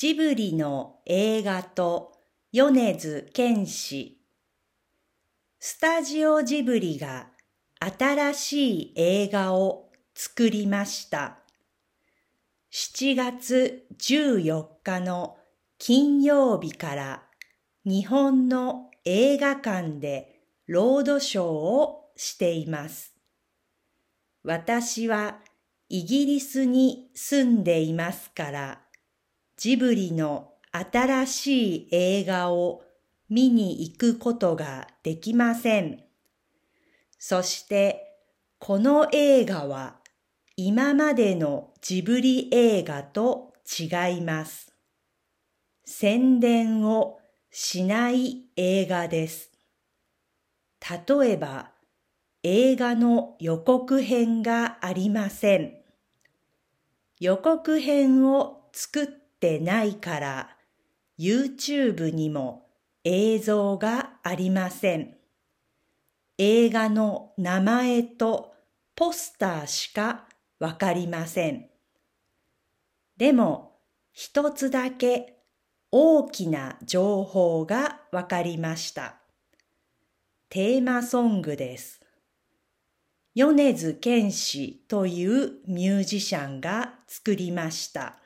ジブリの映画と米津玄師スタジオジブリが新しい映画を作りました。7月14日の金曜日から日本の映画館でロードショーをしています。私はイギリスに住んでいますからジブリの新しい映画を見に行くことができません。そしてこの映画は今までのジブリ映画と違います。宣伝をしない映画です。例えば映画の予告編がありません。予告編を作っってないから YouTube にも映像がありません。映画の名前とポスターしかわかりません。でも一つだけ大きな情報がわかりました。テーマソングです。米津玄師というミュージシャンが作りました。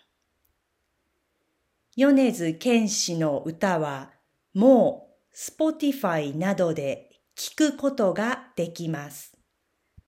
米津玄師の歌はもう Spotify などで聞くことができます。